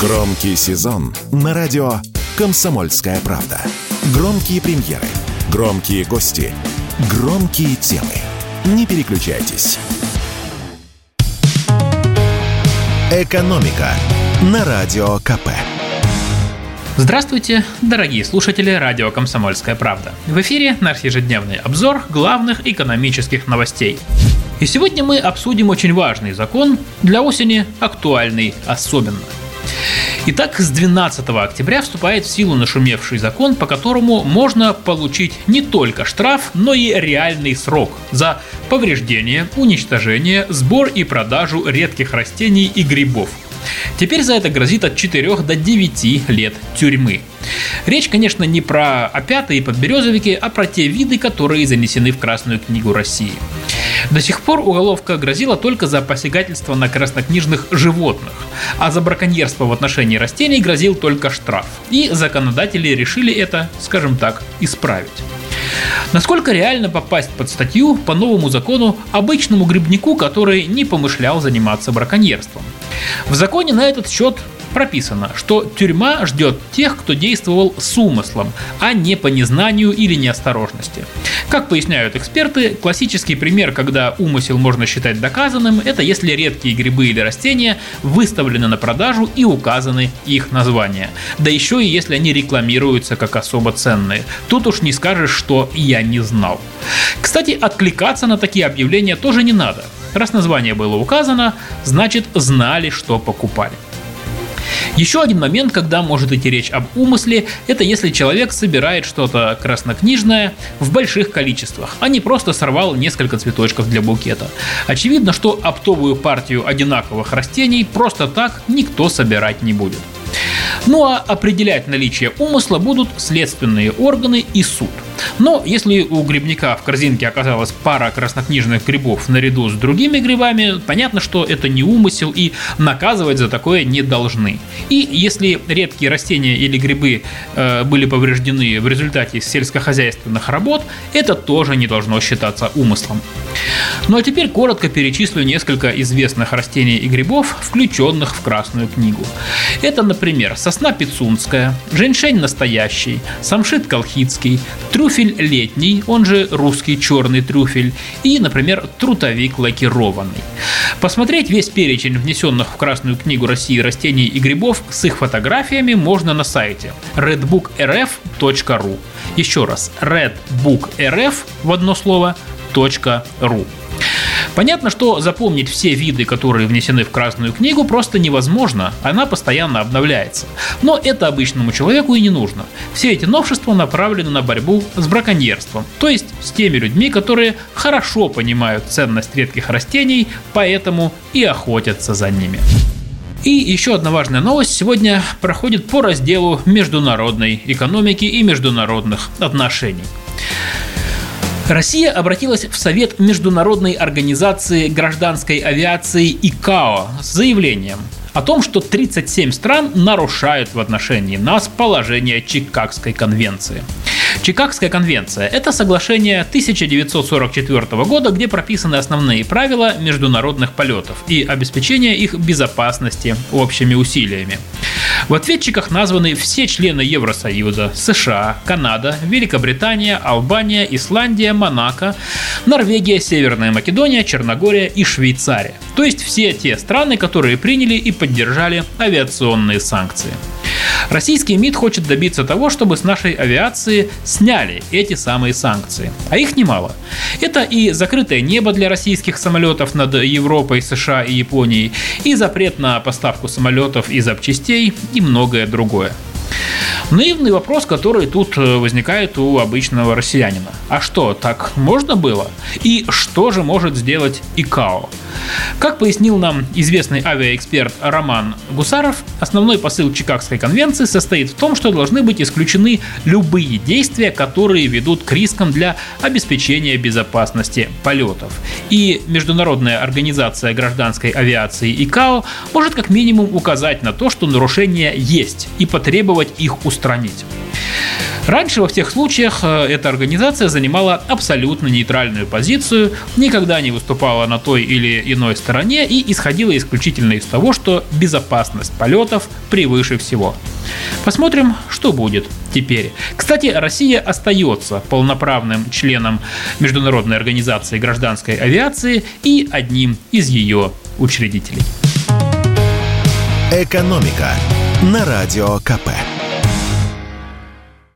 Громкий сезон на радио «Комсомольская правда». Громкие премьеры, громкие гости, громкие темы. Не переключайтесь. «Экономика» на Радио КП. Здравствуйте, дорогие слушатели радио «Комсомольская правда». В эфире наш ежедневный обзор главных экономических новостей. И сегодня мы обсудим очень важный закон, для осени актуальный особенно. Итак, с 12 октября вступает в силу нашумевший закон, по которому можно получить не только штраф, но и реальный срок за повреждение, уничтожение, сбор и продажу редких растений и грибов – Теперь за это грозит от 4 до 9 лет тюрьмы. Речь, конечно, не про опята и подберезовики, а про те виды, которые занесены в Красную книгу России. До сих пор уголовка грозила только за посягательство на краснокнижных животных, а за браконьерство в отношении растений грозил только штраф. И законодатели решили это, скажем так, исправить. Насколько реально попасть под статью по новому закону обычному грибнику, который не помышлял заниматься браконьерством? В законе на этот счет прописано, что тюрьма ждет тех, кто действовал с умыслом, а не по незнанию или неосторожности. Как поясняют эксперты, классический пример, когда умысел можно считать доказанным, это если редкие грибы или растения выставлены на продажу и указаны их названия. Да еще и если они рекламируются как особо ценные. Тут уж не скажешь, что я не знал. Кстати, откликаться на такие объявления тоже не надо. Раз название было указано, значит знали, что покупали. Еще один момент, когда может идти речь об умысле, это если человек собирает что-то краснокнижное в больших количествах, а не просто сорвал несколько цветочков для букета. Очевидно, что оптовую партию одинаковых растений просто так никто собирать не будет. Ну а определять наличие умысла будут следственные органы и суд. Но если у грибника в корзинке оказалась пара краснокнижных грибов наряду с другими грибами, понятно, что это не умысел и наказывать за такое не должны. И если редкие растения или грибы э, были повреждены в результате сельскохозяйственных работ, это тоже не должно считаться умыслом. Ну а теперь коротко перечислю несколько известных растений и грибов, включенных в Красную книгу. Это, например, сосна пицунская, женьшень настоящий, самшит колхидский, трюфель летний, он же русский черный трюфель, и, например, трутовик лакированный. Посмотреть весь перечень внесенных в Красную книгу России растений и грибов с их фотографиями можно на сайте redbookrf.ru. Еще раз, redbookrf в одно слово .ru. Понятно, что запомнить все виды, которые внесены в Красную книгу, просто невозможно, она постоянно обновляется. Но это обычному человеку и не нужно. Все эти новшества направлены на борьбу с браконьерством, то есть с теми людьми, которые хорошо понимают ценность редких растений, поэтому и охотятся за ними. И еще одна важная новость сегодня проходит по разделу международной экономики и международных отношений. Россия обратилась в Совет Международной организации гражданской авиации ИКАО с заявлением о том, что 37 стран нарушают в отношении нас положение Чикагской конвенции. Чикагская конвенция – это соглашение 1944 года, где прописаны основные правила международных полетов и обеспечение их безопасности общими усилиями. В ответчиках названы все члены Евросоюза, США, Канада, Великобритания, Албания, Исландия, Монако, Норвегия, Северная Македония, Черногория и Швейцария. То есть все те страны, которые приняли и поддержали авиационные санкции. Российский МИД хочет добиться того, чтобы с нашей авиации сняли эти самые санкции. А их немало. Это и закрытое небо для российских самолетов над Европой, США и Японией, и запрет на поставку самолетов и запчастей, и многое другое. Наивный вопрос, который тут э, возникает у обычного россиянина. А что, так можно было? И что же может сделать ИКАО? Как пояснил нам известный авиаэксперт Роман Гусаров, основной посыл Чикагской конвенции состоит в том, что должны быть исключены любые действия, которые ведут к рискам для обеспечения безопасности полетов. И Международная организация гражданской авиации ИКАО может как минимум указать на то, что нарушения есть, и потребовать их устранить. Раньше во всех случаях э, эта организация занимала абсолютно нейтральную позицию, никогда не выступала на той или иной стороне и исходила исключительно из того, что безопасность полетов превыше всего. Посмотрим, что будет теперь. Кстати, Россия остается полноправным членом Международной организации гражданской авиации и одним из ее учредителей. «Экономика» на Радио КП.